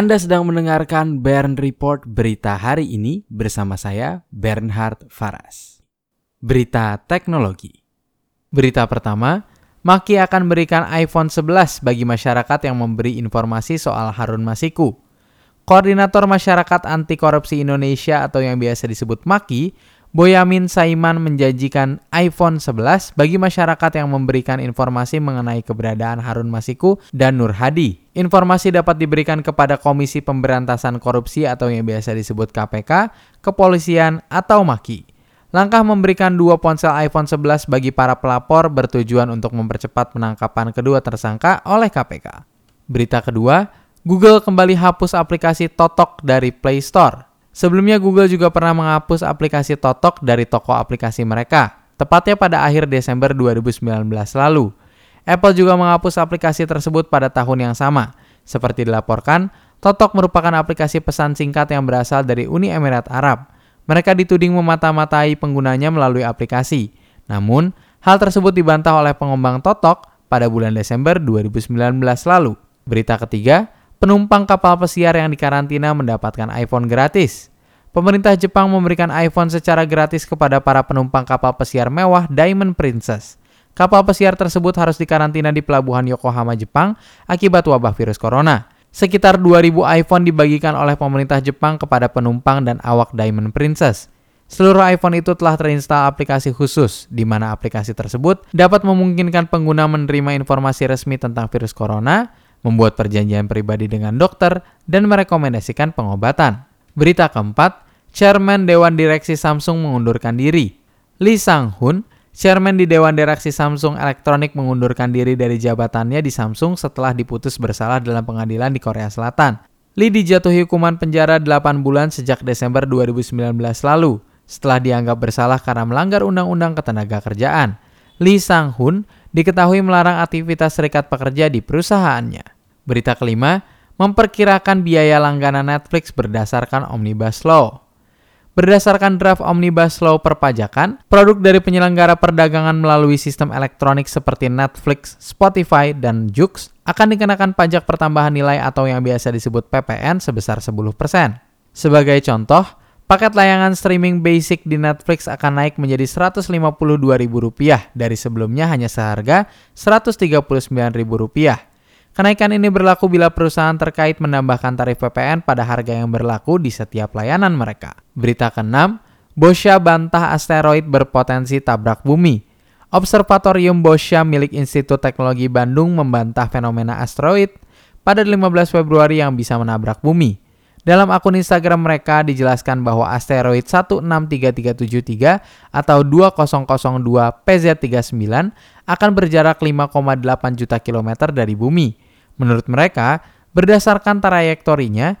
Anda sedang mendengarkan Bern Report berita hari ini bersama saya Bernhard Faras. Berita teknologi. Berita pertama, Maki akan berikan iPhone 11 bagi masyarakat yang memberi informasi soal Harun Masiku. Koordinator Masyarakat Anti Korupsi Indonesia atau yang biasa disebut Maki Boyamin Saiman menjanjikan iPhone 11 bagi masyarakat yang memberikan informasi mengenai keberadaan Harun Masiku dan Nur Hadi. Informasi dapat diberikan kepada Komisi Pemberantasan Korupsi atau yang biasa disebut KPK, kepolisian, atau Maki. Langkah memberikan dua ponsel iPhone 11 bagi para pelapor bertujuan untuk mempercepat penangkapan kedua tersangka oleh KPK. Berita kedua, Google kembali hapus aplikasi Totok dari Play Store. Sebelumnya Google juga pernah menghapus aplikasi Totok dari toko aplikasi mereka, tepatnya pada akhir Desember 2019 lalu. Apple juga menghapus aplikasi tersebut pada tahun yang sama. Seperti dilaporkan, Totok merupakan aplikasi pesan singkat yang berasal dari Uni Emirat Arab. Mereka dituding memata-matai penggunanya melalui aplikasi. Namun, hal tersebut dibantah oleh pengembang Totok pada bulan Desember 2019 lalu. Berita ketiga, penumpang kapal pesiar yang dikarantina mendapatkan iPhone gratis. Pemerintah Jepang memberikan iPhone secara gratis kepada para penumpang kapal pesiar mewah Diamond Princess. Kapal pesiar tersebut harus dikarantina di pelabuhan Yokohama, Jepang akibat wabah virus corona. Sekitar 2000 iPhone dibagikan oleh pemerintah Jepang kepada penumpang dan awak Diamond Princess. Seluruh iPhone itu telah terinstal aplikasi khusus, di mana aplikasi tersebut dapat memungkinkan pengguna menerima informasi resmi tentang virus corona, membuat perjanjian pribadi dengan dokter, dan merekomendasikan pengobatan. Berita keempat, Chairman Dewan Direksi Samsung mengundurkan diri. Lee Sang-hun, Chairman di Dewan Direksi Samsung Electronic mengundurkan diri dari jabatannya di Samsung setelah diputus bersalah dalam pengadilan di Korea Selatan. Lee dijatuhi hukuman penjara 8 bulan sejak Desember 2019 lalu, setelah dianggap bersalah karena melanggar Undang-Undang Ketenaga Kerjaan. Lee Sang-hun diketahui melarang aktivitas serikat pekerja di perusahaannya. Berita kelima, memperkirakan biaya langganan Netflix berdasarkan Omnibus Law. Berdasarkan draft Omnibus Law perpajakan, produk dari penyelenggara perdagangan melalui sistem elektronik seperti Netflix, Spotify, dan Jux akan dikenakan pajak pertambahan nilai atau yang biasa disebut PPN sebesar 10%. Sebagai contoh, Paket layangan streaming basic di Netflix akan naik menjadi Rp152.000 dari sebelumnya hanya seharga Rp139.000. Kenaikan ini berlaku bila perusahaan terkait menambahkan tarif PPN pada harga yang berlaku di setiap layanan mereka. Berita ke-6, Boscha bantah asteroid berpotensi tabrak bumi. Observatorium Boscha milik Institut Teknologi Bandung membantah fenomena asteroid pada 15 Februari yang bisa menabrak bumi. Dalam akun Instagram mereka dijelaskan bahwa asteroid 163373 atau 2002 PZ39 akan berjarak 5,8 juta kilometer dari bumi. Menurut mereka, berdasarkan trayektorinya,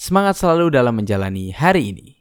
semangat selalu dalam menjalani hari ini.